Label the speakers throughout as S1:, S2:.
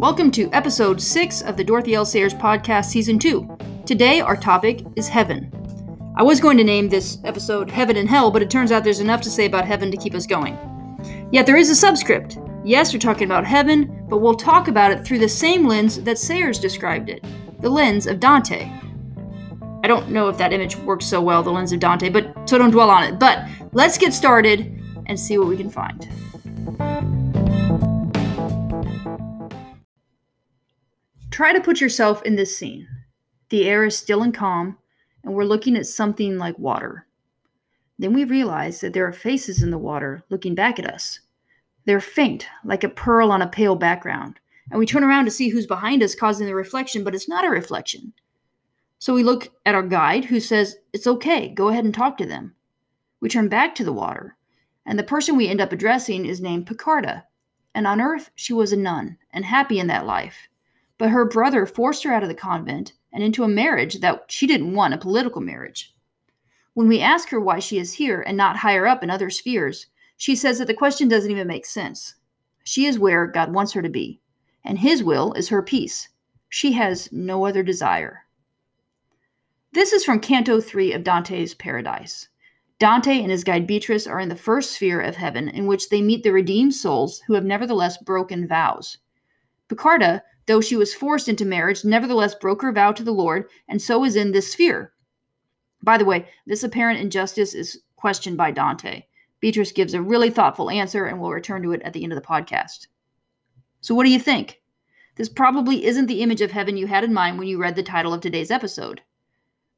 S1: Welcome to episode 6 of the Dorothy L. Sayers podcast, season 2. Today, our topic is heaven. I was going to name this episode Heaven and Hell, but it turns out there's enough to say about heaven to keep us going. Yet there is a subscript. Yes, we're talking about heaven, but we'll talk about it through the same lens that Sayers described it the lens of Dante. I don't know if that image works so well, the lens of Dante, but so don't dwell on it. But let's get started and see what we can find. Try to put yourself in this scene. The air is still and calm, and we're looking at something like water. Then we realize that there are faces in the water looking back at us. They're faint, like a pearl on a pale background, and we turn around to see who's behind us causing the reflection, but it's not a reflection. So we look at our guide who says, It's okay, go ahead and talk to them. We turn back to the water, and the person we end up addressing is named Piccarda. And on earth, she was a nun and happy in that life. But her brother forced her out of the convent and into a marriage that she didn't want, a political marriage. When we ask her why she is here and not higher up in other spheres, she says that the question doesn't even make sense. She is where God wants her to be, and His will is her peace. She has no other desire. This is from Canto 3 of Dante's Paradise. Dante and his guide Beatrice are in the first sphere of heaven, in which they meet the redeemed souls who have nevertheless broken vows. Piccarda, though she was forced into marriage, nevertheless broke her vow to the Lord, and so is in this sphere. By the way, this apparent injustice is questioned by Dante. Beatrice gives a really thoughtful answer, and we'll return to it at the end of the podcast. So, what do you think? This probably isn't the image of heaven you had in mind when you read the title of today's episode.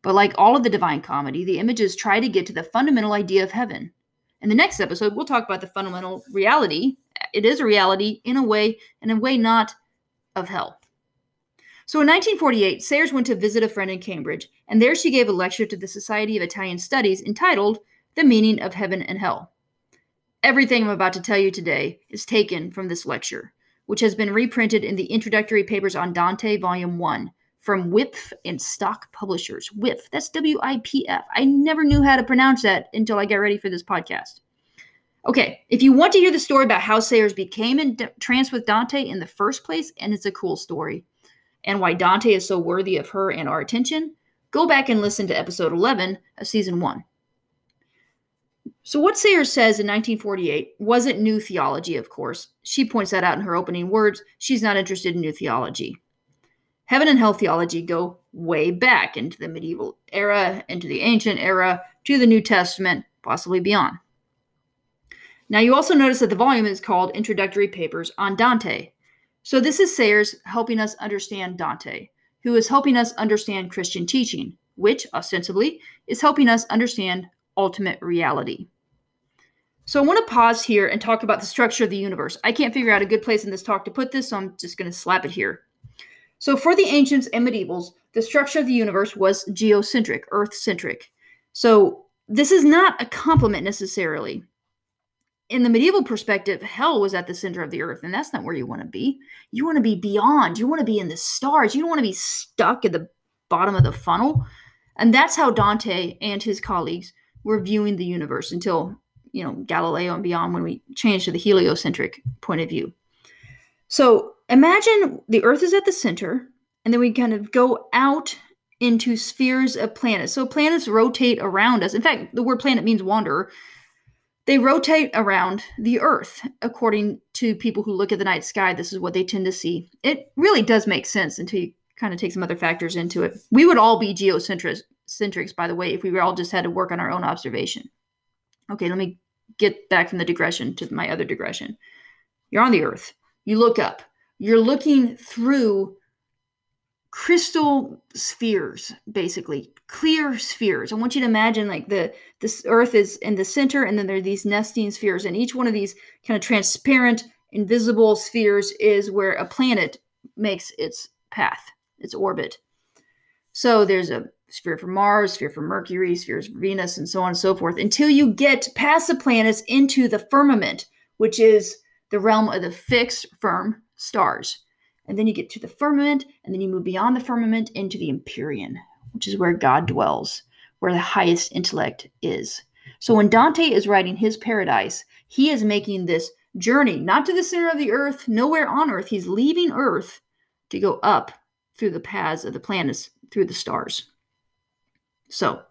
S1: But like all of the Divine Comedy, the images try to get to the fundamental idea of heaven. In the next episode, we'll talk about the fundamental reality. It is a reality in a way, and in a way not of hell. So in 1948, Sayers went to visit a friend in Cambridge, and there she gave a lecture to the Society of Italian Studies entitled The Meaning of Heaven and Hell. Everything I'm about to tell you today is taken from this lecture, which has been reprinted in the Introductory Papers on Dante, Volume 1, from Wipf and Stock Publishers. Wipf, that's W I P F. I never knew how to pronounce that until I got ready for this podcast. Okay, if you want to hear the story about how Sayers became entranced with Dante in the first place, and it's a cool story, and why Dante is so worthy of her and our attention, go back and listen to episode 11 of season 1. So, what Sayers says in 1948 wasn't new theology, of course. She points that out in her opening words. She's not interested in new theology. Heaven and hell theology go way back into the medieval era, into the ancient era, to the New Testament, possibly beyond. Now, you also notice that the volume is called Introductory Papers on Dante. So, this is Sayers helping us understand Dante, who is helping us understand Christian teaching, which, ostensibly, is helping us understand ultimate reality. So, I want to pause here and talk about the structure of the universe. I can't figure out a good place in this talk to put this, so I'm just going to slap it here. So, for the ancients and medievals, the structure of the universe was geocentric, earth centric. So, this is not a compliment necessarily. In the medieval perspective, hell was at the center of the earth, and that's not where you want to be. You want to be beyond, you want to be in the stars, you don't want to be stuck at the bottom of the funnel. And that's how Dante and his colleagues were viewing the universe until, you know, Galileo and beyond when we changed to the heliocentric point of view. So imagine the Earth is at the center, and then we kind of go out into spheres of planets. So planets rotate around us. In fact, the word planet means wanderer. They rotate around the Earth. According to people who look at the night sky, this is what they tend to see. It really does make sense until you kind of take some other factors into it. We would all be geocentrics, by the way, if we all just had to work on our own observation. Okay, let me get back from the digression to my other digression. You're on the Earth. You look up. You're looking through crystal spheres, basically clear spheres. I want you to imagine like the this Earth is in the center, and then there are these nesting spheres, and each one of these kind of transparent, invisible spheres is where a planet makes its path, its orbit. So there's a sphere for Mars, sphere for Mercury, spheres for Venus, and so on and so forth, until you get past the planets into the firmament, which is the realm of the fixed, firm stars. And then you get to the firmament, and then you move beyond the firmament into the empyrean, which is where God dwells, where the highest intellect is. So when Dante is writing his paradise, he is making this journey, not to the center of the earth, nowhere on earth. He's leaving earth to go up through the paths of the planets, through the stars. So,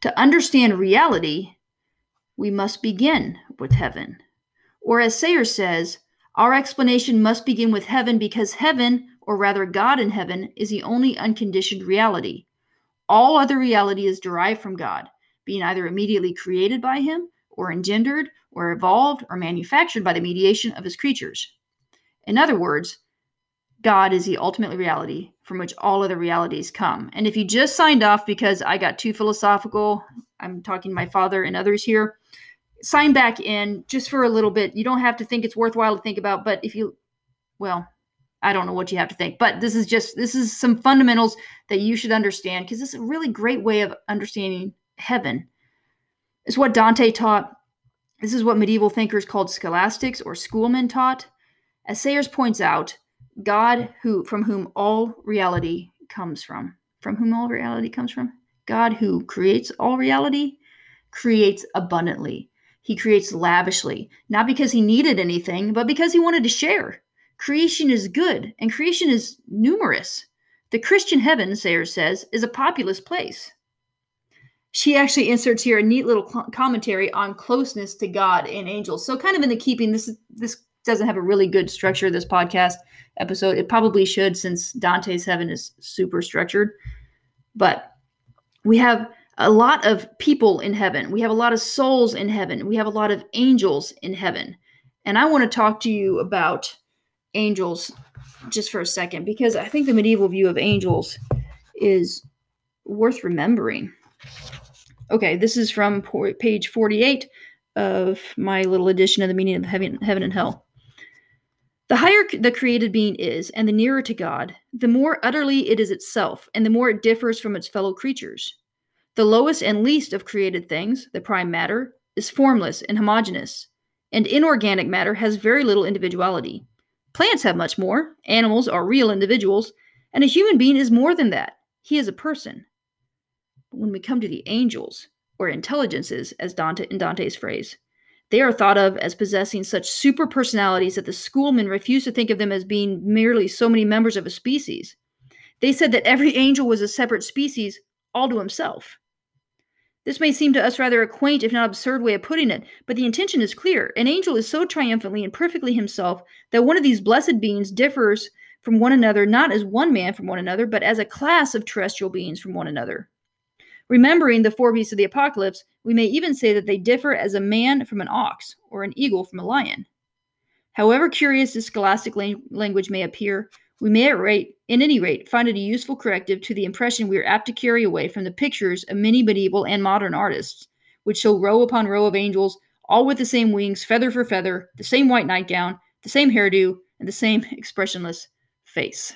S1: to understand reality, we must begin with heaven. Or as Sayers says, our explanation must begin with heaven because heaven, or rather God in heaven, is the only unconditioned reality. All other reality is derived from God, being either immediately created by Him, or engendered, or evolved, or manufactured by the mediation of His creatures. In other words, God is the ultimate reality from which all other realities come. And if you just signed off because I got too philosophical, I'm talking to my father and others here, sign back in just for a little bit. You don't have to think it's worthwhile to think about, but if you, well, I don't know what you have to think, but this is just this is some fundamentals that you should understand because it's a really great way of understanding heaven. It's what Dante taught. This is what medieval thinkers called scholastics or schoolmen taught. As Sayers points out, God who from whom all reality comes from. From whom all reality comes from? God who creates all reality creates abundantly. He creates lavishly, not because he needed anything, but because he wanted to share. Creation is good, and creation is numerous. The Christian heaven, Sayers says, is a populous place. She actually inserts here a neat little commentary on closeness to God and angels. So, kind of in the keeping, this is, this doesn't have a really good structure. This podcast episode, it probably should, since Dante's heaven is super structured. But we have a lot of people in heaven. We have a lot of souls in heaven. We have a lot of angels in heaven. And I want to talk to you about angels just for a second because I think the medieval view of angels is worth remembering. Okay, this is from page 48 of my little edition of the meaning of heaven, heaven and hell. The higher the created being is, and the nearer to God, the more utterly it is itself, and the more it differs from its fellow creatures. The lowest and least of created things, the prime matter, is formless and homogeneous, and inorganic matter has very little individuality. Plants have much more, animals are real individuals, and a human being is more than that. He is a person. But when we come to the angels, or intelligences, as Dante in Dante's phrase, they are thought of as possessing such super personalities that the schoolmen refuse to think of them as being merely so many members of a species. They said that every angel was a separate species all to himself. This may seem to us rather a quaint, if not absurd, way of putting it, but the intention is clear. An angel is so triumphantly and perfectly himself that one of these blessed beings differs from one another not as one man from one another, but as a class of terrestrial beings from one another. Remembering the four beasts of the apocalypse, we may even say that they differ as a man from an ox or an eagle from a lion. However curious this scholastic language may appear, we may at rate, in any rate, find it a useful corrective to the impression we are apt to carry away from the pictures of many medieval and modern artists, which show row upon row of angels, all with the same wings, feather for feather, the same white nightgown, the same hairdo, and the same expressionless face.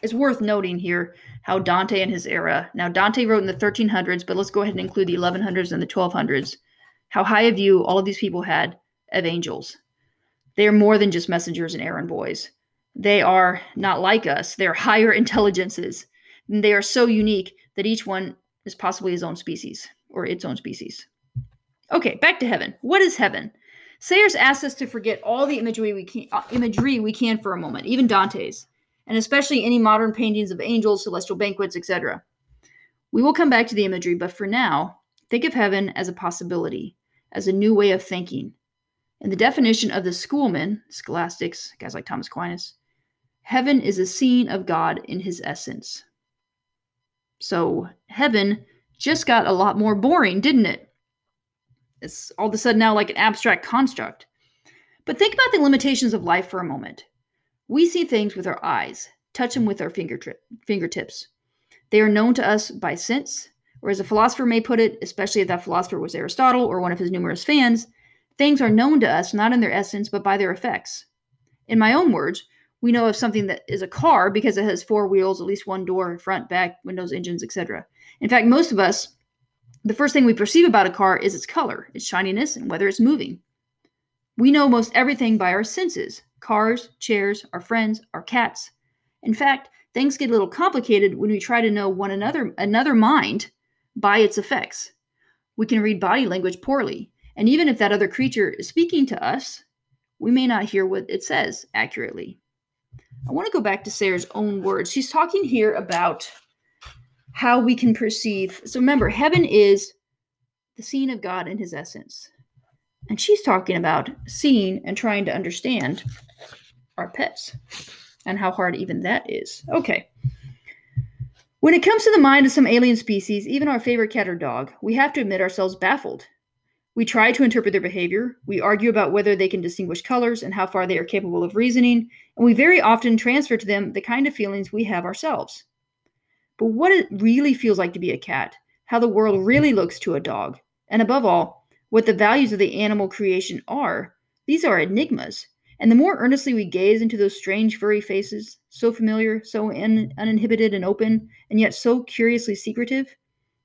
S1: It's worth noting here how Dante and his era, now Dante wrote in the 1300s, but let's go ahead and include the 1100s and the 1200s, how high a view all of these people had of angels. They are more than just messengers and errand boys. They are not like us. They're higher intelligences. And they are so unique that each one is possibly his own species or its own species. Okay, back to heaven. What is heaven? Sayers asks us to forget all the imagery we can, uh, imagery we can for a moment, even Dante's, and especially any modern paintings of angels, celestial banquets, etc. We will come back to the imagery, but for now, think of heaven as a possibility, as a new way of thinking. In the definition of the schoolmen, scholastics, guys like Thomas Aquinas, Heaven is a scene of God in his essence. So heaven just got a lot more boring, didn't it? It's all of a sudden now like an abstract construct. But think about the limitations of life for a moment. We see things with our eyes, touch them with our fingertips. They are known to us by sense, or as a philosopher may put it, especially if that philosopher was Aristotle or one of his numerous fans, things are known to us not in their essence but by their effects. In my own words, we know of something that is a car because it has four wheels, at least one door, front, back, windows, engines, etc. In fact, most of us, the first thing we perceive about a car is its color, its shininess, and whether it's moving. We know most everything by our senses cars, chairs, our friends, our cats. In fact, things get a little complicated when we try to know one another another mind by its effects. We can read body language poorly, And even if that other creature is speaking to us, we may not hear what it says accurately. I want to go back to Sayers' own words. She's talking here about how we can perceive. So remember, heaven is the scene of God in his essence. And she's talking about seeing and trying to understand our pets and how hard even that is. Okay. When it comes to the mind of some alien species, even our favorite cat or dog, we have to admit ourselves baffled. We try to interpret their behavior, we argue about whether they can distinguish colors and how far they are capable of reasoning, and we very often transfer to them the kind of feelings we have ourselves. But what it really feels like to be a cat, how the world mm-hmm. really looks to a dog, and above all, what the values of the animal creation are, these are enigmas. And the more earnestly we gaze into those strange furry faces, so familiar, so un- uninhibited and open, and yet so curiously secretive,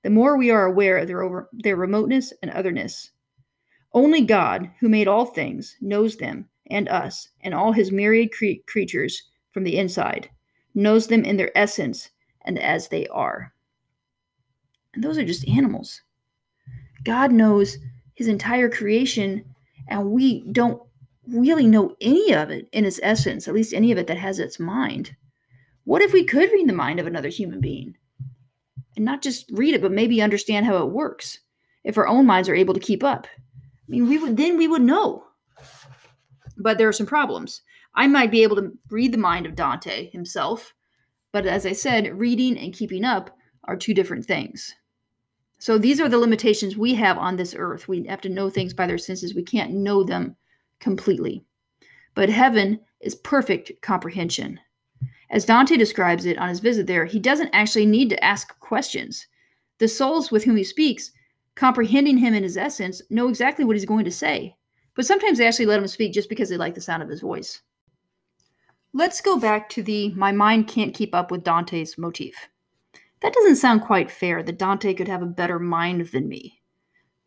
S1: the more we are aware of their, over- their remoteness and otherness. Only God, who made all things, knows them and us and all his myriad cre- creatures from the inside, knows them in their essence and as they are. And those are just animals. God knows his entire creation, and we don't really know any of it in its essence, at least any of it that has its mind. What if we could read the mind of another human being? And not just read it, but maybe understand how it works. If our own minds are able to keep up. Mean, we would then we would know. But there are some problems. I might be able to read the mind of Dante himself, but as I said, reading and keeping up are two different things. So these are the limitations we have on this earth. We have to know things by their senses. We can't know them completely. But heaven is perfect comprehension. As Dante describes it on his visit there, he doesn't actually need to ask questions. The souls with whom he speaks, comprehending him in his essence, know exactly what he's going to say. But sometimes they actually let him speak just because they like the sound of his voice. Let's go back to the my mind can't keep up with Dante's motif. That doesn't sound quite fair that Dante could have a better mind than me.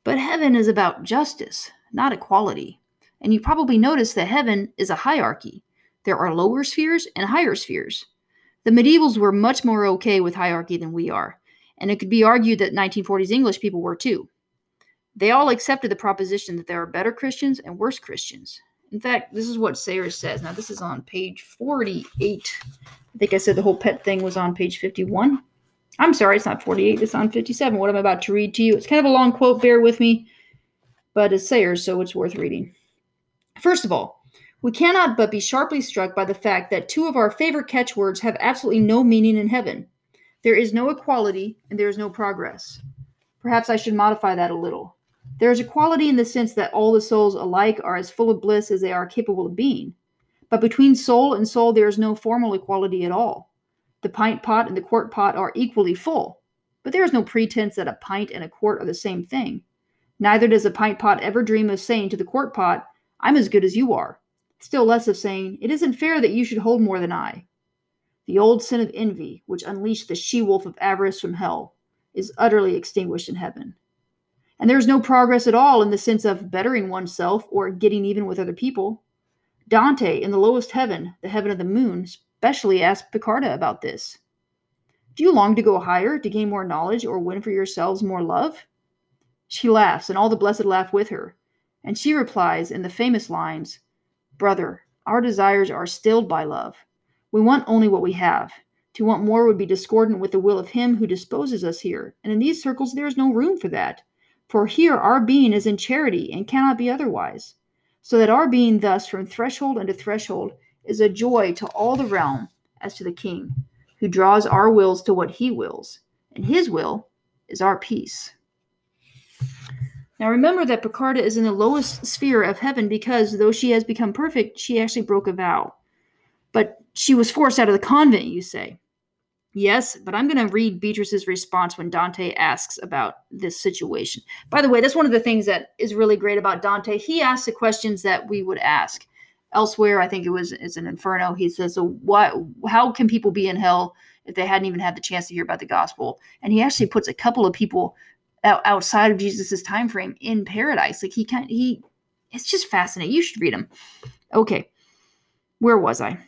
S1: But heaven is about justice, not equality. And you probably noticed that heaven is a hierarchy. There are lower spheres and higher spheres. The medievals were much more okay with hierarchy than we are, and it could be argued that 1940s English people were too. They all accepted the proposition that there are better Christians and worse Christians. In fact, this is what Sayers says. Now, this is on page 48. I think I said the whole pet thing was on page 51. I'm sorry, it's not 48, it's on 57. What I'm about to read to you. It's kind of a long quote, bear with me, but it's Sayers', so it's worth reading. First of all, we cannot but be sharply struck by the fact that two of our favorite catchwords have absolutely no meaning in heaven. There is no equality and there is no progress. Perhaps I should modify that a little. There is equality in the sense that all the souls alike are as full of bliss as they are capable of being. But between soul and soul, there is no formal equality at all. The pint pot and the quart pot are equally full, but there is no pretense that a pint and a quart are the same thing. Neither does a pint pot ever dream of saying to the quart pot, I'm as good as you are. Still less of saying, It isn't fair that you should hold more than I. The old sin of envy, which unleashed the she wolf of avarice from hell, is utterly extinguished in heaven. And there is no progress at all in the sense of bettering oneself or getting even with other people. Dante, in the lowest heaven, the heaven of the moon, specially asked Piccarda about this. Do you long to go higher, to gain more knowledge, or win for yourselves more love? She laughs, and all the blessed laugh with her. And she replies in the famous lines Brother, our desires are stilled by love. We want only what we have. To want more would be discordant with the will of him who disposes us here, and in these circles there is no room for that. For here our being is in charity and cannot be otherwise. So that our being thus from threshold unto threshold is a joy to all the realm as to the king, who draws our wills to what he wills, and his will is our peace. Now remember that Piccarda is in the lowest sphere of heaven because though she has become perfect, she actually broke a vow. But she was forced out of the convent, you say. Yes, but I'm going to read Beatrice's response when Dante asks about this situation. By the way, that's one of the things that is really great about Dante. He asks the questions that we would ask elsewhere. I think it was it's an Inferno. He says, "So what? How can people be in hell if they hadn't even had the chance to hear about the gospel?" And he actually puts a couple of people outside of Jesus's time frame in paradise. Like he kind he it's just fascinating. You should read him. Okay. Where was I?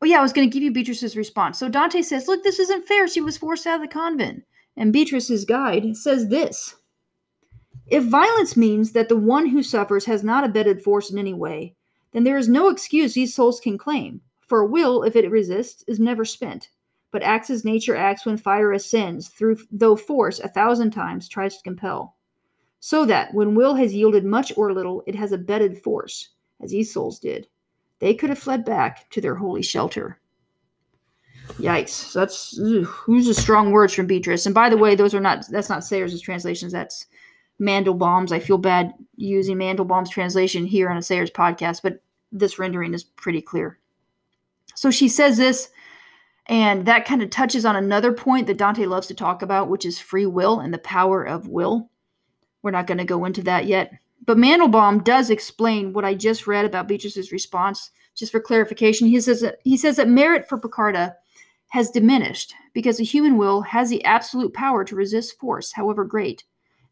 S1: Oh yeah, I was going to give you Beatrice's response. So Dante says, "Look, this isn't fair. She was forced out of the convent." And Beatrice's guide says this: If violence means that the one who suffers has not abetted force in any way, then there is no excuse these souls can claim, for will, if it resists, is never spent, but acts as nature acts when fire ascends, through though force a thousand times tries to compel. So that, when will has yielded much or little, it has abetted force, as these souls did. They could have fled back to their holy shelter. Yikes! That's who's who's strong words from Beatrice. And by the way, those are not that's not Sayers' translations. That's Mandelbaum's. I feel bad using Mandelbaum's translation here on a Sayers podcast, but this rendering is pretty clear. So she says this, and that kind of touches on another point that Dante loves to talk about, which is free will and the power of will. We're not going to go into that yet. But Mandelbaum does explain what I just read about Beatrice's response. Just for clarification, he says that, he says that merit for Piccarda has diminished because the human will has the absolute power to resist force, however great.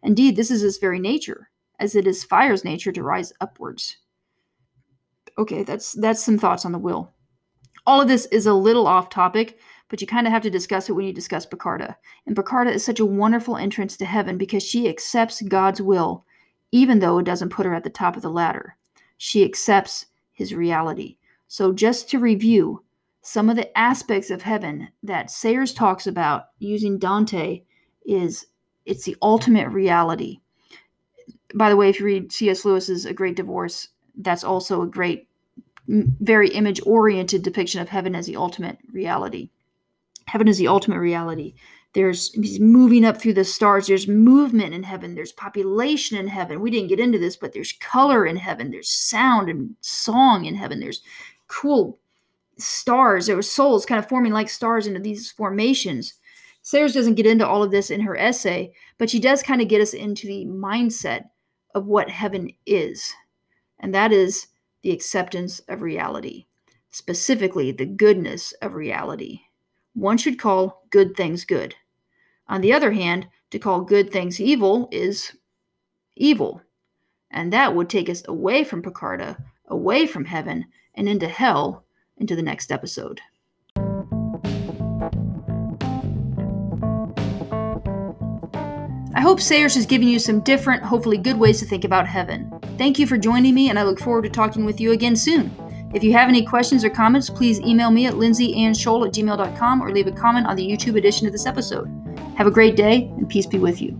S1: Indeed, this is its very nature, as it is fire's nature to rise upwards. Okay, that's that's some thoughts on the will. All of this is a little off topic, but you kind of have to discuss it when you discuss Piccarda. And Piccarda is such a wonderful entrance to heaven because she accepts God's will, even though it doesn't put her at the top of the ladder. She accepts his reality. So, just to review, some of the aspects of heaven that Sayers talks about using Dante is it's the ultimate reality. By the way, if you read C.S. Lewis's A Great Divorce, that's also a great, very image oriented depiction of heaven as the ultimate reality. Heaven is the ultimate reality. There's he's moving up through the stars. There's movement in heaven. There's population in heaven. We didn't get into this, but there's color in heaven. There's sound and song in heaven. There's cool stars, there were souls kind of forming like stars into these formations. Sayers doesn't get into all of this in her essay, but she does kind of get us into the mindset of what heaven is, and that is the acceptance of reality, specifically the goodness of reality. One should call good things good. On the other hand, to call good things evil is evil. And that would take us away from Piccarda, away from heaven, and into hell into the next episode. I hope Sayers has given you some different, hopefully good ways to think about heaven. Thank you for joining me, and I look forward to talking with you again soon. If you have any questions or comments, please email me at lindsayannshole at gmail.com or leave a comment on the YouTube edition of this episode. Have a great day, and peace be with you.